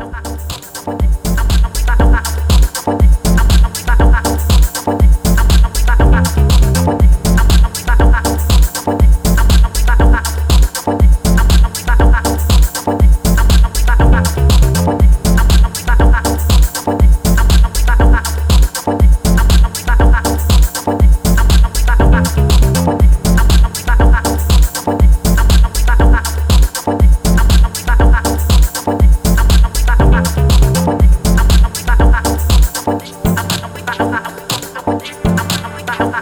ha ha ha You.